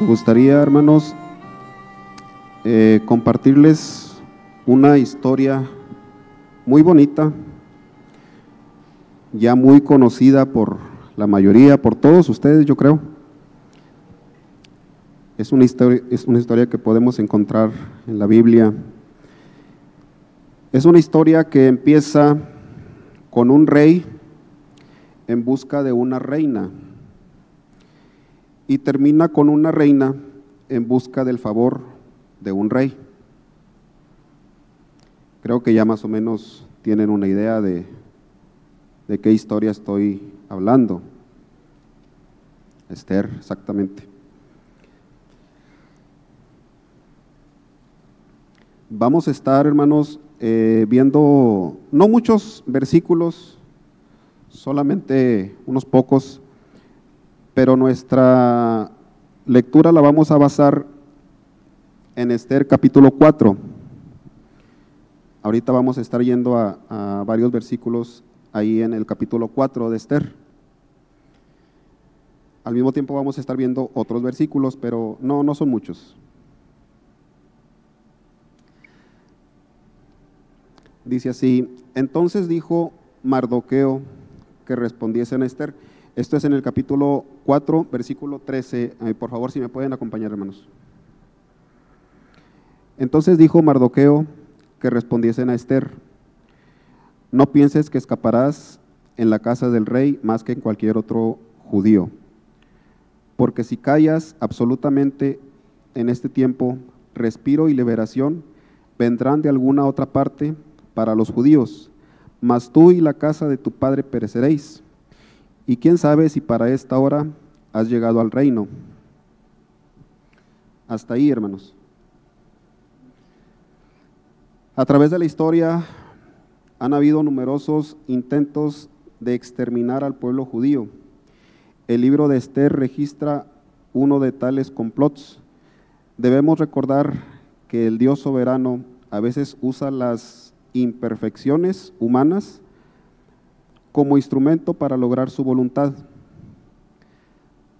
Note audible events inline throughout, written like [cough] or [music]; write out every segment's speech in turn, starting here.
Me gustaría, hermanos, eh, compartirles una historia muy bonita, ya muy conocida por la mayoría, por todos ustedes, yo creo. Es una historia, es una historia que podemos encontrar en la Biblia. Es una historia que empieza con un rey en busca de una reina y termina con una reina en busca del favor de un rey. Creo que ya más o menos tienen una idea de, de qué historia estoy hablando. Esther, exactamente. Vamos a estar, hermanos, eh, viendo no muchos versículos, solamente unos pocos, pero nuestra lectura la vamos a basar en Esther capítulo 4. Ahorita vamos a estar yendo a, varios versículos ahí en el capítulo 4 de Esther. Al mismo tiempo vamos a estar viendo otros versículos, pero no, no son muchos. Dice así, entonces dijo Mardoqueo que respondiese a Esther, esto es en el capítulo 4, versículo 13. por favor, si me pueden acompañar, hermanos. Entonces dijo Mardoqueo que respondiesen a Esther, no pienses que escaparás en la casa del rey más que en cualquier otro judío, porque si callas absolutamente en este tiempo, respiro y liberación vendrán de alguna otra parte para los judíos, mas tú y la casa de tu padre pereceréis. Y quién sabe si para esta hora has llegado al reino. Hasta ahí, hermanos. A través de la historia han habido numerosos intentos de exterminar al pueblo judío. El libro de Esther registra uno de tales complots. Debemos recordar que el Dios soberano a veces usa las imperfecciones humanas como instrumento para lograr su voluntad.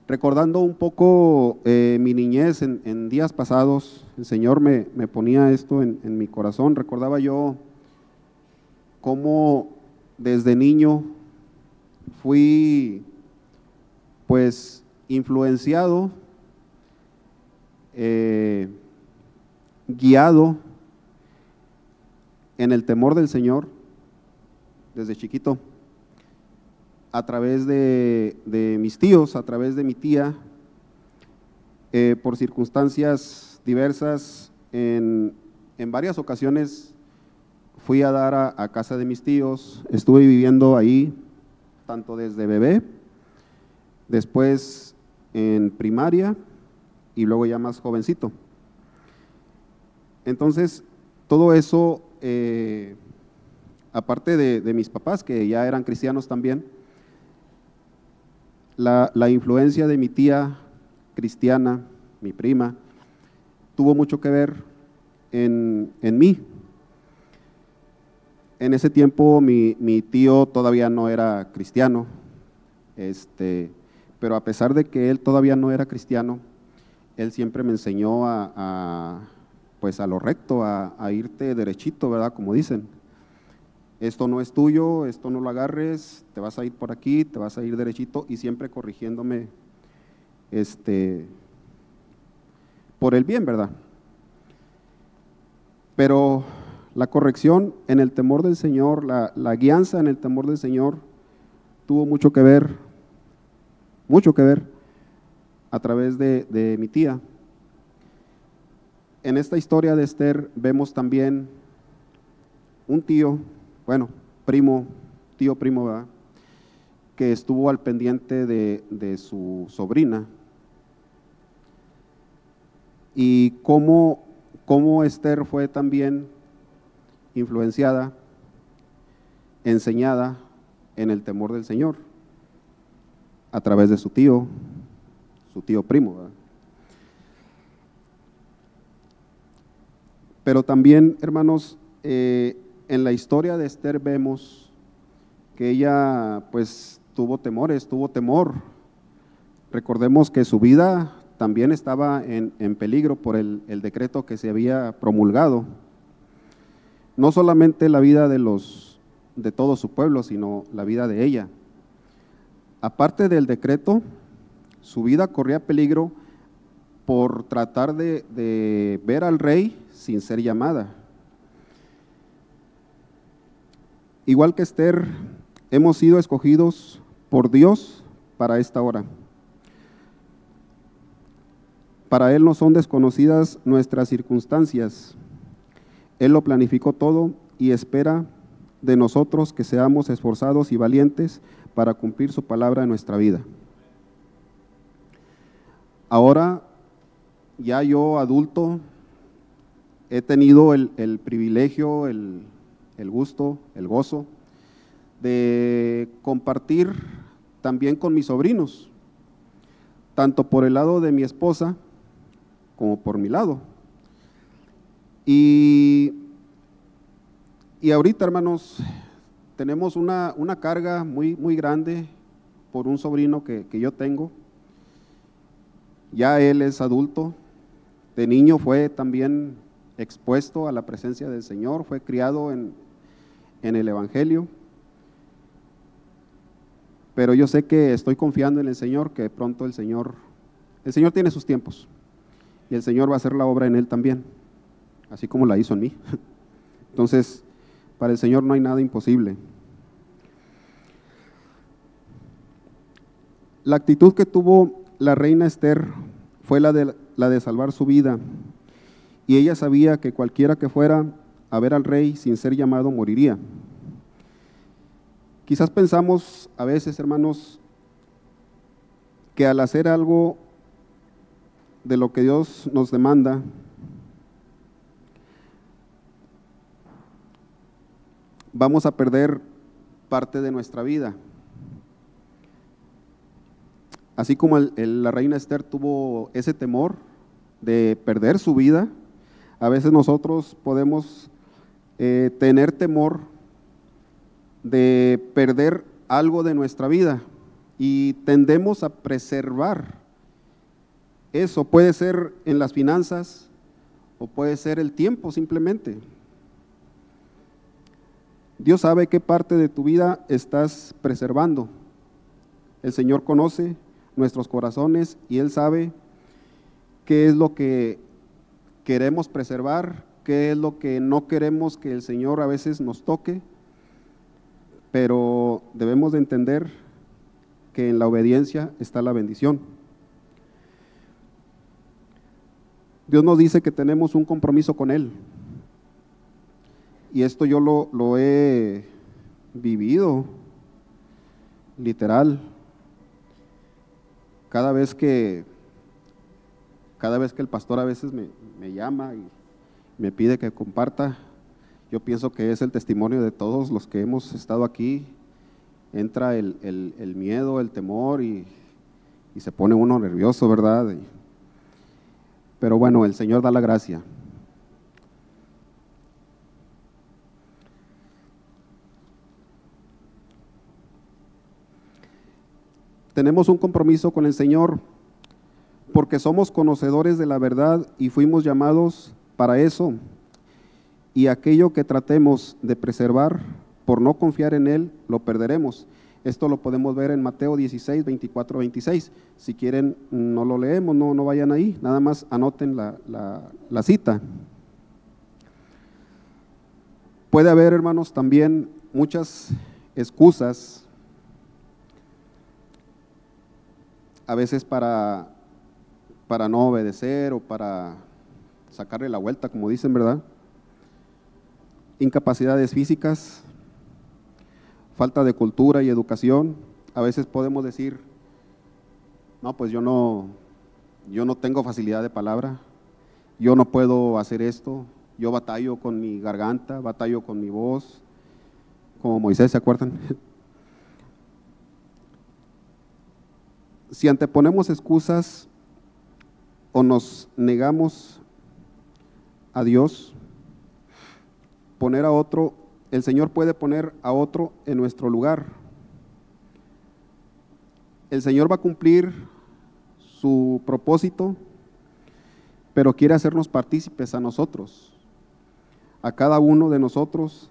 Recordando un poco eh, mi niñez en, días pasados, el Señor me, ponía esto en, en, mi corazón. Recordaba yo cómo desde niño fui pues influenciado, eh, guiado en el temor del Señor desde chiquito a través de, mis tíos, a través de mi tía, eh, por circunstancias diversas, en, varias ocasiones fui a dar a, casa de mis tíos, estuve viviendo ahí tanto desde bebé, después en primaria y luego ya más jovencito. Entonces, todo eso, eh, aparte de mis papás, que ya eran cristianos también, la, influencia de mi tía cristiana, mi prima, tuvo mucho que ver en, mí. En ese tiempo mi, tío todavía no era cristiano, este, pero a pesar de que él todavía no era cristiano, él siempre me enseñó a, pues a lo recto, a, a, irte derechito, ¿verdad? Como dicen esto no es tuyo, esto no lo agarres, te vas a ir por aquí, te vas a ir derechito y siempre corrigiéndome este, por el bien, ¿verdad? Pero la corrección en el temor del Señor, la, guianza en el temor del Señor, tuvo mucho que ver, mucho que ver a través de, de mi tía. En esta historia de Esther vemos también un tío bueno, primo, tío primo, que estuvo al pendiente de, su sobrina. Y cómo, cómo Esther fue también influenciada, enseñada en el temor del Señor a través de su tío, su tío primo. Pero también, hermanos, eh, en la historia de Esther vemos que ella pues tuvo temores, tuvo temor. Recordemos que su vida también estaba en, peligro por el, el, decreto que se había promulgado. No solamente la vida de, los, de todo su pueblo, sino la vida de ella. Aparte del decreto, su vida corría peligro por tratar de, ver al rey sin ser llamada. Igual que Esther, hemos sido escogidos por Dios para esta hora. Para Él no son desconocidas nuestras circunstancias. Él lo planificó todo y espera de nosotros que seamos esforzados y valientes para cumplir su palabra en nuestra vida. Ahora, ya yo adulto, he tenido el, privilegio, el, el gusto, el gozo de compartir también con mis sobrinos, tanto por el lado de mi esposa como por mi lado. Y, y ahorita, hermanos, tenemos una, una, carga muy, muy grande por un sobrino que, que yo tengo ya él es adulto, de niño fue también expuesto a la presencia del Señor, fue criado en, el Evangelio. Pero yo sé que estoy confiando en el Señor, que pronto el Señor, el Señor tiene sus tiempos y el Señor va a hacer la obra en él también, así como la hizo en mí. [laughs] Entonces, para el Señor no hay nada imposible. La actitud que tuvo la reina Esther fue la de, la de salvar su vida, y ella sabía que cualquiera que fuera a ver al rey sin ser llamado moriría. Quizás pensamos a veces, hermanos, que al hacer algo de lo que Dios nos demanda, vamos a perder parte de nuestra vida. Así como la reina Esther tuvo ese temor de perder su vida, a veces nosotros podemos eh, tener temor de perder algo de nuestra vida y tendemos a preservar eso. Puede ser en las finanzas o puede ser el tiempo simplemente. Dios sabe qué parte de tu vida estás preservando. El Señor conoce nuestros corazones y Él sabe qué es lo que queremos preservar, qué es lo que no queremos que el Señor a veces nos toque, pero debemos de entender que en la obediencia está la bendición. Dios nos dice que tenemos un compromiso con Él. Y esto yo lo, lo he vivido, literal cada vez que, cada vez que el pastor a veces me, llama y me pide que comparta, yo pienso que es el testimonio de todos los que hemos estado aquí. Entra el, miedo, el temor y, y, se pone uno nervioso, ¿verdad? pero bueno, el Señor da la gracia. tenemos un compromiso con el Señor porque somos conocedores de la verdad y fuimos llamados para eso. Y aquello que tratemos de preservar por no confiar en Él, lo perderemos. Esto lo podemos ver en Mateo 16, 24, 26. Si quieren, no lo leemos, no, no vayan ahí, nada más anoten la, la cita. Puede haber, hermanos, también muchas excusas a veces para, para no obedecer o para sacarle la vuelta, como dicen, ¿verdad? Incapacidades físicas, falta de cultura y educación. A veces podemos decir, no, pues yo no, yo no tengo facilidad de palabra, yo no puedo hacer esto, yo batallo con mi garganta, batallo con mi voz, como Moisés, ¿se acuerdan? [laughs] si anteponemos excusas o nos negamos a Dios, poner a otro, el Señor puede poner a otro en nuestro lugar. El Señor va a cumplir su propósito, pero quiere hacernos partícipes a nosotros, a cada uno de nosotros.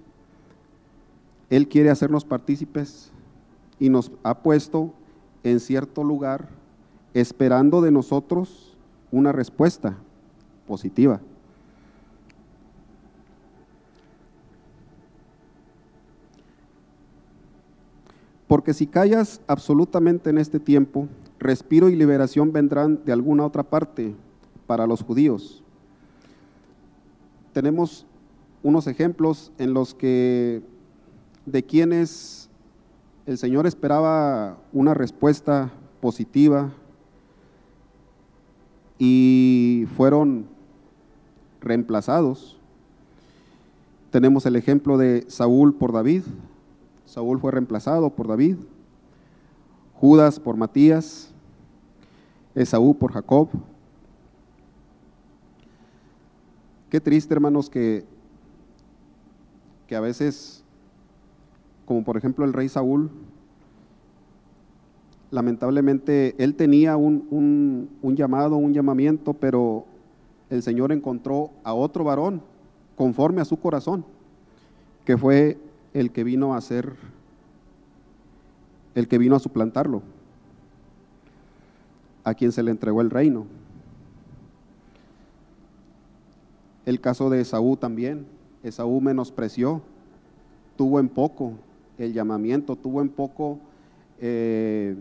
Él quiere hacernos partícipes y nos ha puesto en cierto lugar esperando de nosotros una respuesta positiva. Porque si callas absolutamente en este tiempo, respiro y liberación vendrán de alguna otra parte para los judíos. Tenemos unos ejemplos en los que de quienes el Señor esperaba una respuesta positiva y fueron reemplazados. Tenemos el ejemplo de Saúl por David, Saúl fue reemplazado por David, Judas por Matías, Esaú por Jacob. Qué triste, hermanos, que, que a veces, como por ejemplo el rey Saúl, lamentablemente él tenía un, un llamado, un llamamiento, pero el Señor encontró a otro varón conforme a su corazón, que fue el que vino a ser, el que vino a suplantarlo, a quien se le entregó el reino. El caso de Esaú también, Esaú menospreció, tuvo en poco el llamamiento, tuvo en poco eh,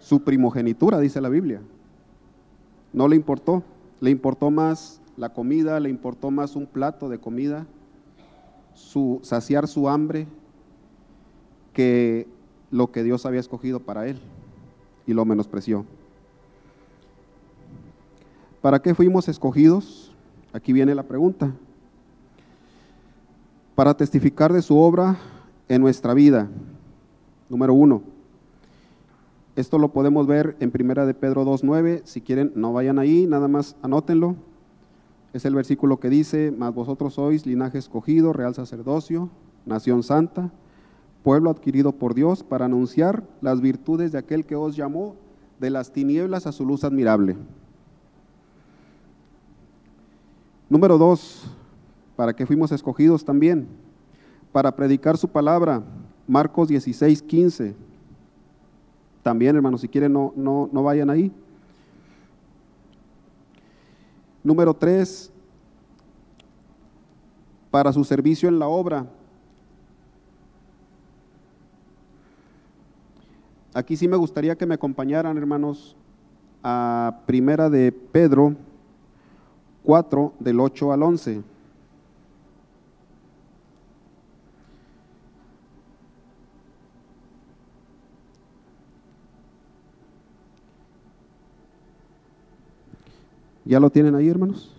su primogenitura, dice la Biblia. No le importó, le importó más la comida, le importó más un plato de comida su, saciar su hambre que lo que Dios había escogido para él y lo menospreció. ¿Para qué fuimos escogidos? Aquí viene la pregunta. Para testificar de su obra en nuestra vida. Número uno. Esto lo podemos ver en Primera de Pedro 2.9. Si quieren, no vayan ahí, nada más anótenlo. Es el versículo que dice, mas vosotros sois linaje escogido, real sacerdocio, nación santa, pueblo adquirido por Dios para anunciar las virtudes de aquel que os llamó de las tinieblas a su luz admirable. Número dos, para que fuimos escogidos también, para predicar su palabra, Marcos 16, 15. También, hermanos, si quieren, no, no, no vayan ahí. Número tres, para su servicio en la obra. Aquí sí me gustaría que me acompañaran, hermanos, a Primera de Pedro 4, del 8 al 11. ¿Ya lo tienen ahí, hermanos?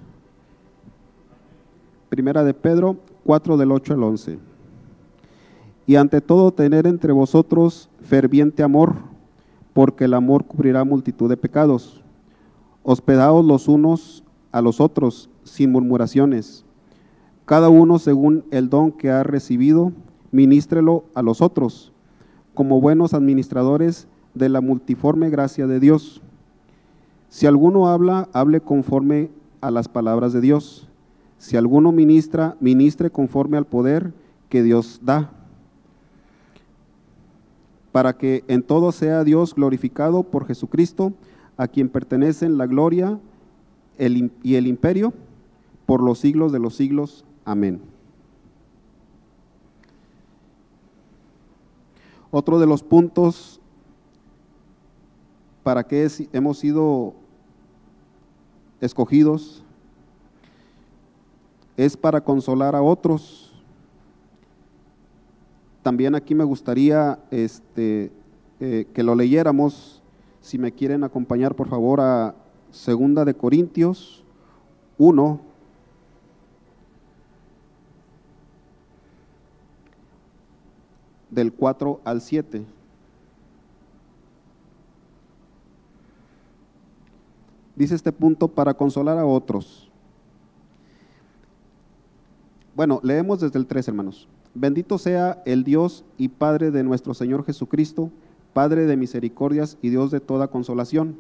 Primera de Pedro 4 del 8 al 11. Y ante todo tener entre vosotros ferviente amor, porque el amor cubrirá multitud de pecados. Hospedaos los unos a los otros sin murmuraciones. Cada uno según el don que ha recibido, ministrelo a los otros, como buenos administradores de la multiforme gracia de Dios. Si alguno habla, hable conforme a las palabras de Dios. Si alguno ministra, ministre conforme al poder que Dios da, para que en todo sea Dios glorificado por Jesucristo, a quien pertenecen la gloria y el imperio por los siglos de los siglos. Amén. Otro de los puntos para qué hemos sido escogidos es para consolar a otros. También aquí me gustaría este, eh, que lo leyéramos, si me quieren acompañar por favor a Segunda de Corintios 1, del 4 al 7. Dice este punto, para consolar a otros. Bueno, leemos desde el 3, hermanos. Bendito sea el Dios y Padre de nuestro Señor Jesucristo, Padre de misericordias y Dios de toda consolación,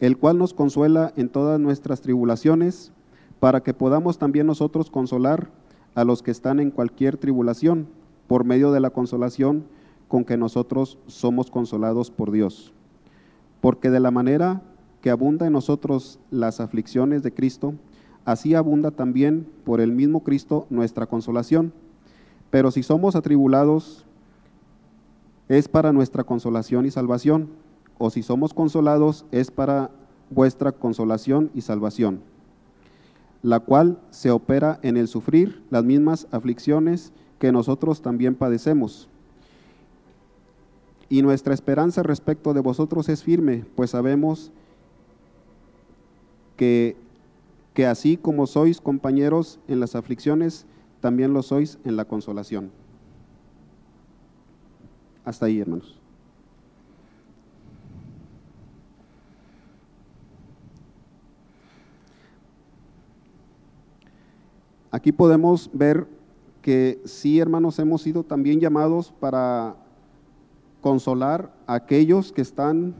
el cual nos consuela en todas nuestras tribulaciones, para que podamos también nosotros consolar a los que están en cualquier tribulación, por medio de la consolación con que nosotros somos consolados por Dios. Porque de la manera que abunda en nosotros las aflicciones de Cristo, así abunda también por el mismo Cristo nuestra consolación. Pero si somos atribulados, es para nuestra consolación y salvación, o si somos consolados, es para vuestra consolación y salvación, la cual se opera en el sufrir las mismas aflicciones que nosotros también padecemos. Y nuestra esperanza respecto de vosotros es firme, pues sabemos que, que así como sois compañeros en las aflicciones, también lo sois en la consolación. Hasta ahí, hermanos. Aquí podemos ver que sí, hermanos, hemos sido también llamados para consolar a aquellos que están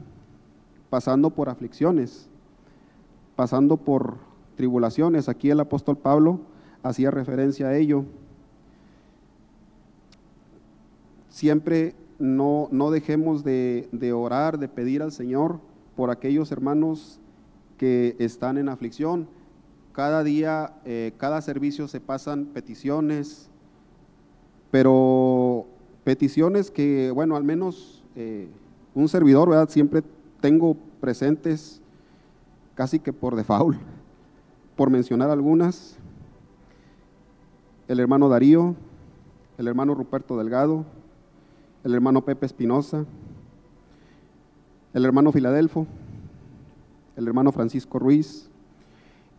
pasando por aflicciones, pasando por tribulaciones. Aquí el apóstol Pablo hacía referencia a ello. Siempre no, no dejemos de, de orar, de pedir al Señor por aquellos hermanos que están en aflicción. Cada día, eh, cada servicio se pasan peticiones, pero peticiones que, bueno, al menos eh, un servidor, ¿verdad? Siempre tengo presentes casi que por default, por mencionar algunas. El hermano Darío, el hermano Ruperto Delgado, el hermano Pepe Espinosa, el hermano Filadelfo, el hermano Francisco Ruiz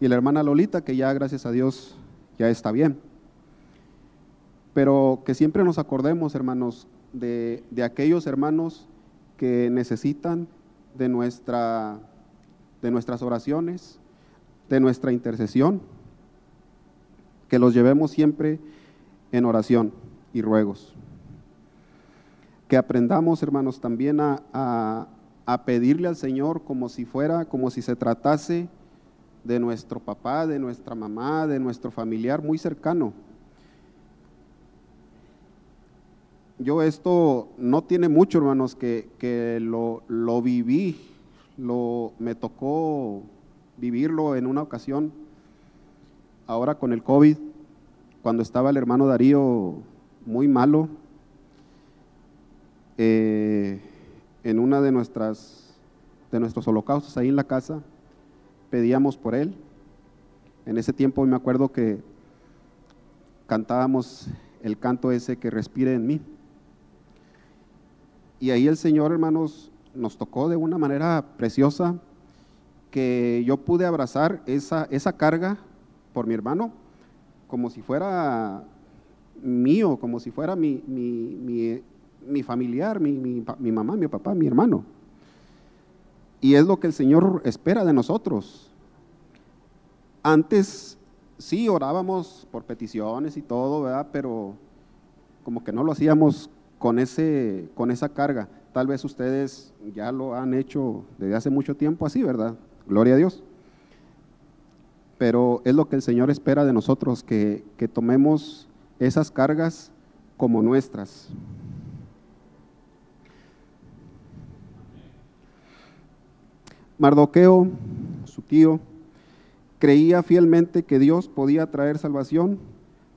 y la hermana Lolita, que ya gracias a Dios ya está bien. Pero que siempre nos acordemos, hermanos, de, aquellos hermanos que necesitan de, nuestra, de nuestras oraciones, de nuestra intercesión, que los llevemos siempre en oración y ruegos. Que aprendamos, hermanos, también a, a pedirle al Señor como si fuera, como si se tratase de nuestro papá, de nuestra mamá, de nuestro familiar muy cercano yo esto no tiene mucho, hermanos, que, lo, lo, viví, lo, me tocó vivirlo en una ocasión, ahora con el COVID, cuando estaba el hermano Darío muy malo, eh, en una de nuestras de nuestros holocaustos ahí en la casa, pedíamos por él. En ese tiempo me acuerdo que cantábamos el canto ese que respire en mí. Y ahí el Señor, hermanos, nos tocó de una manera preciosa que yo pude abrazar esa, esa carga por mi hermano como si fuera mío, como si fuera mi, mi, familiar, mi, mi, mamá, mi papá, mi hermano. Y es lo que el Señor espera de nosotros. Antes sí orábamos por peticiones y todo, ¿verdad? Pero como que no lo hacíamos con, ese, con esa carga. Tal vez ustedes ya lo han hecho desde hace mucho tiempo así, ¿verdad? Gloria a Dios. Pero es lo que el Señor espera de nosotros, que, que tomemos esas cargas como nuestras. Mardoqueo, su tío, creía fielmente que Dios podía traer salvación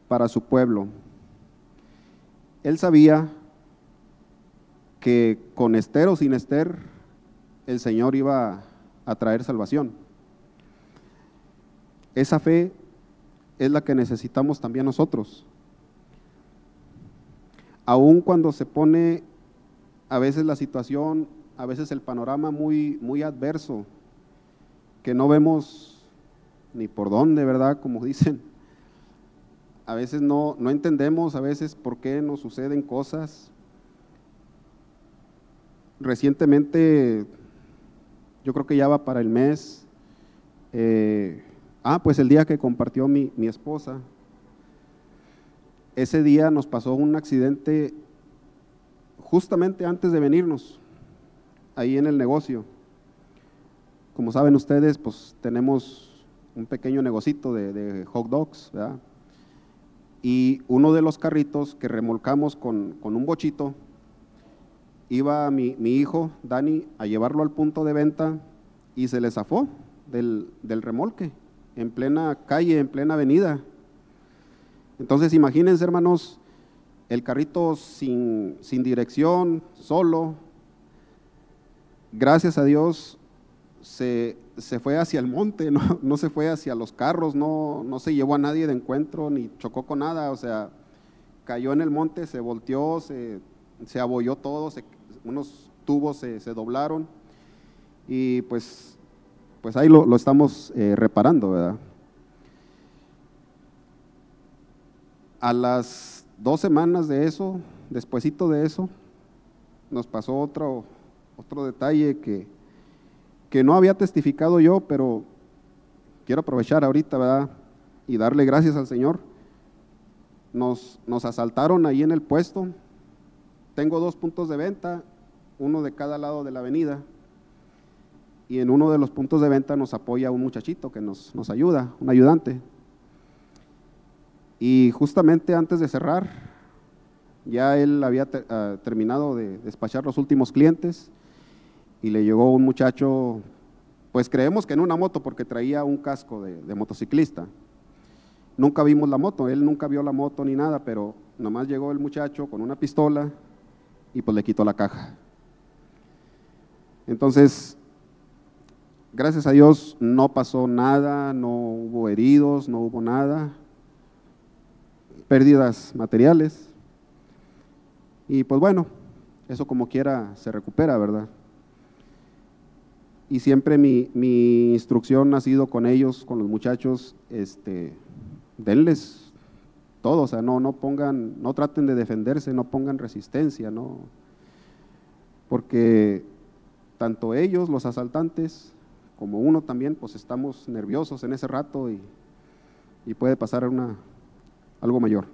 para su pueblo. Él sabía que con Esther o sin Esther el Señor iba a traer salvación. Esa fe es la que necesitamos también nosotros. Aun cuando se pone a veces la situación, a veces el panorama muy, muy adverso, que no vemos ni por dónde, ¿verdad? Como [laughs] dicen. A veces no, no entendemos, a veces por qué nos suceden cosas, recientemente, yo creo que ya va para el mes, eh, ah, pues el día que compartió mi, mi esposa, ese día nos pasó un accidente justamente antes de venirnos. ahí en el negocio. Como saben ustedes, pues tenemos un pequeño negocito de, hot dogs, ¿verdad? Y uno de los carritos que remolcamos con, un bochito, iba mi, mi, hijo, Dani, a llevarlo al punto de venta y se le zafó del, del remolque, en plena calle, en plena avenida. Entonces imagínense, hermanos, el carrito sin, dirección, solo. Gracias a Dios se, fue hacia el monte, [laughs] no, se fue hacia los carros, no, no se llevó a nadie de encuentro, ni chocó con nada, o sea, cayó en el monte, se volteó, se, se abolló todo, unos tubos se, doblaron y pues, pues ahí lo, estamos eh, reparando, ¿verdad? A las dos semanas de eso, despuesito de eso, nos pasó otro, otro detalle que, que no había testificado yo, pero quiero aprovechar ahorita, ¿verdad? Y darle gracias al Señor. Nos, nos asaltaron ahí en el puesto. Tengo dos puntos de venta, uno de cada lado de la avenida. Y en uno de los puntos de venta nos apoya un muchachito que nos, nos ayuda, un ayudante. Y justamente antes de cerrar, ya él había ah, terminado de despachar los últimos clientes y le llegó un muchacho, pues creemos que en una moto porque traía un casco de, motociclista. Nunca vimos la moto, él nunca vio la moto ni nada, pero nomás llegó el muchacho con una pistola y pues le quitó la caja. Entonces, gracias a Dios no pasó nada, no hubo heridos, no hubo nada pérdidas materiales. Y pues bueno, eso como quiera se recupera, ¿verdad? Y siempre mi, mi instrucción ha sido con ellos, con los muchachos, este, denles todo, o sea, no, no pongan, no traten de defenderse, no pongan resistencia, no, porque tanto ellos, los asaltantes, como uno también, pues estamos nerviosos en ese rato y, puede pasar una, algo mayor.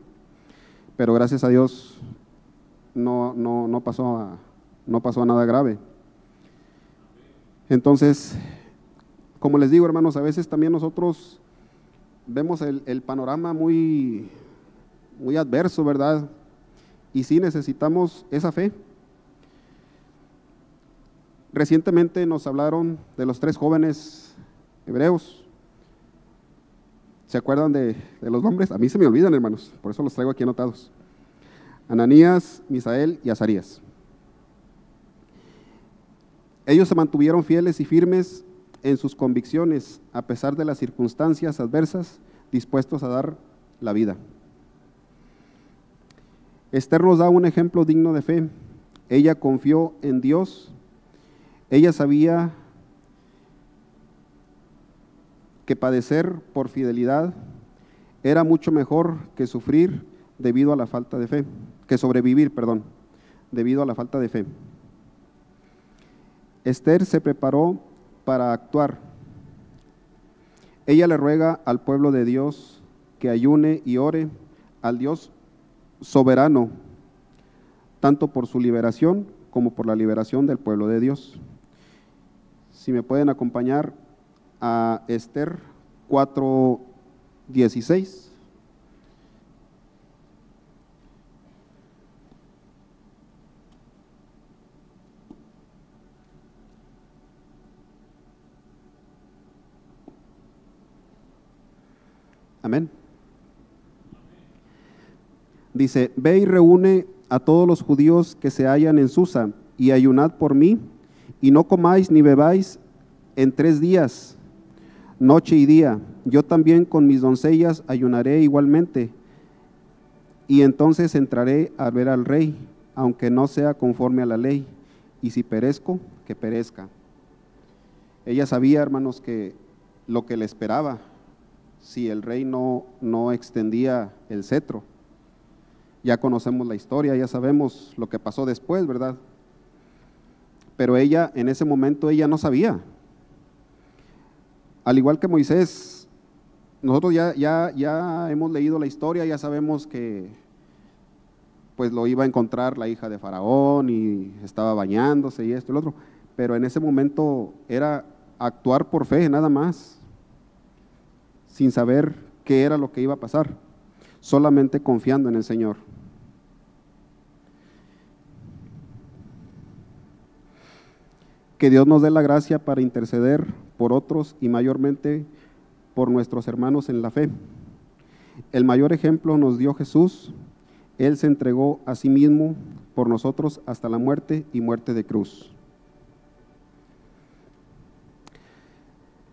Pero gracias a Dios no, no, no, pasó, a, no pasó nada grave. Entonces, como les digo, hermanos, a veces también nosotros vemos el, el panorama muy, muy adverso, ¿verdad? Y sí necesitamos esa fe. Recientemente nos hablaron de los tres jóvenes hebreos ¿Se acuerdan de, los nombres? A mí se me olvidan, hermanos, por eso los traigo aquí anotados. Ananías, Misael y Azarías. Ellos se mantuvieron fieles y firmes en sus convicciones, a pesar de las circunstancias adversas, dispuestos a dar la vida. Esther nos da un ejemplo digno de fe. Ella confió en Dios. Ella sabía que padecer por fidelidad era mucho mejor que sufrir debido a la falta de fe, que sobrevivir, perdón, debido a la falta de fe. Esther se preparó para actuar. Ella le ruega al pueblo de Dios que ayune y ore al Dios soberano, tanto por su liberación como por la liberación del pueblo de Dios. Si me pueden acompañar a Esther 4:16. Amén. Dice, ve y reúne a todos los judíos que se hallan en Susa y ayunad por mí y no comáis ni bebáis en tres días noche y día. Yo también con mis doncellas ayunaré igualmente. Y entonces entraré a ver al rey, aunque no sea conforme a la ley. Y si perezco, que perezca. Ella sabía, hermanos, que lo que le esperaba si el rey no, no extendía el cetro. Ya conocemos la historia, ya sabemos lo que pasó después, ¿verdad? Pero ella, en ese momento, ella no sabía al igual que Moisés, nosotros ya, ya, ya hemos leído la historia, ya sabemos que pues lo iba a encontrar la hija de Faraón y estaba bañándose y esto y lo otro, pero en ese momento era actuar por fe nada más, sin saber qué era lo que iba a pasar, solamente confiando en el Señor. Que Dios nos dé la gracia para interceder por otros y mayormente por nuestros hermanos en la fe. El mayor ejemplo nos dio Jesús. Él se entregó a sí mismo por nosotros hasta la muerte y muerte de cruz.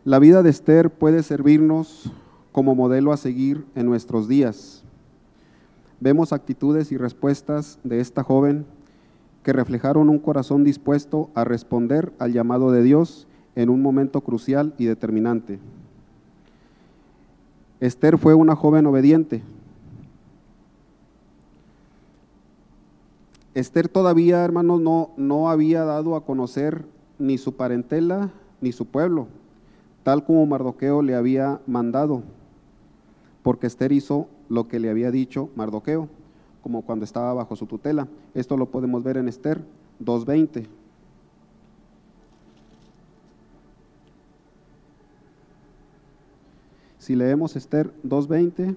La vida de Esther puede servirnos como modelo a seguir en nuestros días. Vemos actitudes y respuestas de esta joven que reflejaron un corazón dispuesto a responder al llamado de Dios en un momento crucial y determinante. Esther fue una joven obediente. Esther todavía, hermanos, no, no había dado a conocer ni su parentela ni su pueblo, tal como Mardoqueo le había mandado, porque Esther hizo lo que le había dicho Mardoqueo como cuando estaba bajo su tutela. Esto lo podemos ver en Esther 2.20. Si leemos Esther 2.20,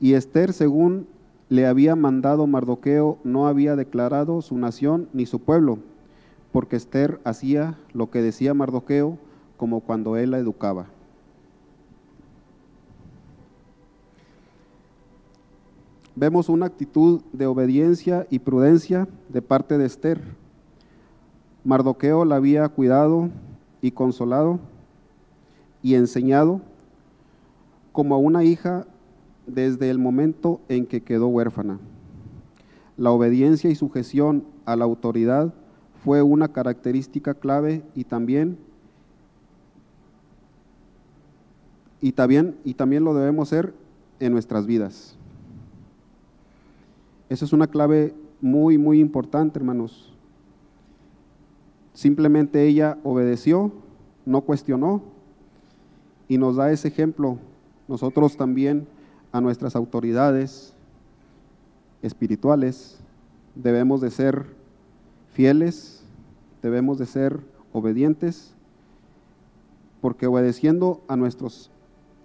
y Esther, según le había mandado Mardoqueo, no había declarado su nación ni su pueblo, porque Esther hacía lo que decía Mardoqueo, como cuando él la educaba. Vemos una actitud de obediencia y prudencia de parte de Esther. Mardoqueo la había cuidado y consolado y enseñado como a una hija desde el momento en que quedó huérfana. La obediencia y sujeción a la autoridad fue una característica clave y también y también y también lo debemos ser en nuestras vidas. Esa es una clave muy, muy importante, hermanos. Simplemente ella obedeció, no cuestionó y nos da ese ejemplo. Nosotros también a nuestras autoridades espirituales debemos de ser fieles, debemos de ser obedientes, porque obedeciendo a nuestros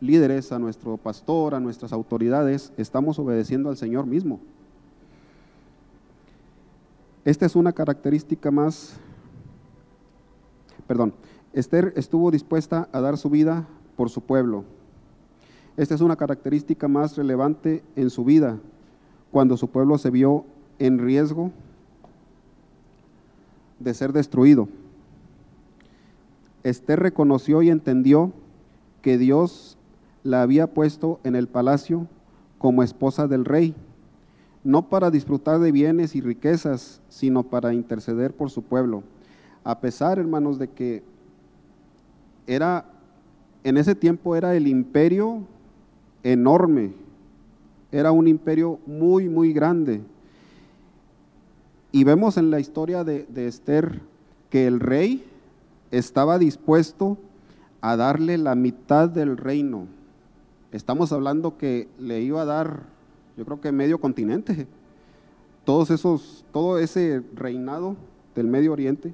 líderes, a nuestro pastor, a nuestras autoridades, estamos obedeciendo al Señor mismo. Esta es una característica más, perdón, Esther estuvo dispuesta a dar su vida por su pueblo. Esta es una característica más relevante en su vida, cuando su pueblo se vio en riesgo de ser destruido. Esther reconoció y entendió que Dios la había puesto en el palacio como esposa del rey no para disfrutar de bienes y riquezas, sino para interceder por su pueblo. A pesar, hermanos, de que era, en ese tiempo era el imperio enorme, era un imperio muy, muy grande. Y vemos en la historia de, de Esther que el rey estaba dispuesto a darle la mitad del reino. Estamos hablando que le iba a dar yo creo que medio continente. Todos esos, todo ese reinado del Medio Oriente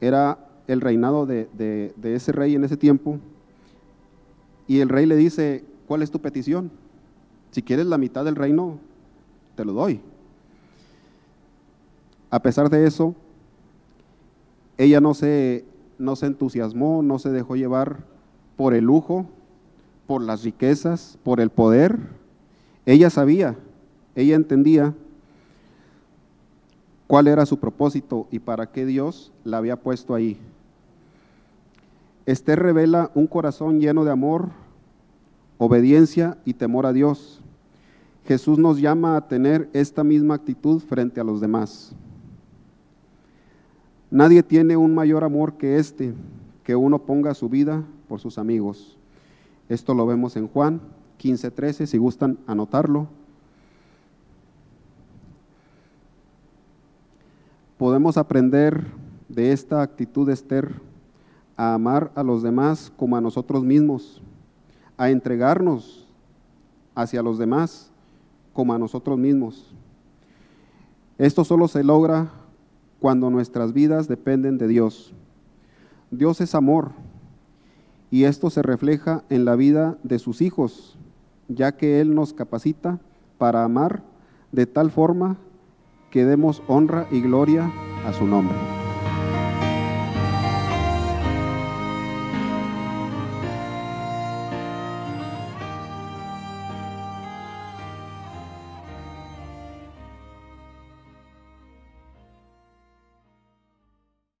era el reinado de, ese rey en ese tiempo. Y el rey le dice, ¿cuál es tu petición? Si quieres la mitad del reino, te lo doy. A pesar de eso, ella no se, no se entusiasmó, no se dejó llevar por el lujo, por las riquezas, por el poder, ella sabía, ella entendía cuál era su propósito y para qué Dios la había puesto ahí. Esther revela un corazón lleno de amor, obediencia y temor a Dios. Jesús nos llama a tener esta misma actitud frente a los demás. Nadie tiene un mayor amor que este, que uno ponga su vida por sus amigos. Esto lo vemos en Juan 15.13, si gustan anotarlo. Podemos aprender de esta actitud de Esther a amar a los demás como a nosotros mismos, a entregarnos hacia los demás como a nosotros mismos. Esto solo se logra cuando nuestras vidas dependen de Dios. Dios es amor y esto se refleja en la vida de sus hijos, ya que Él nos capacita para amar de tal forma que demos honra y gloria a su nombre.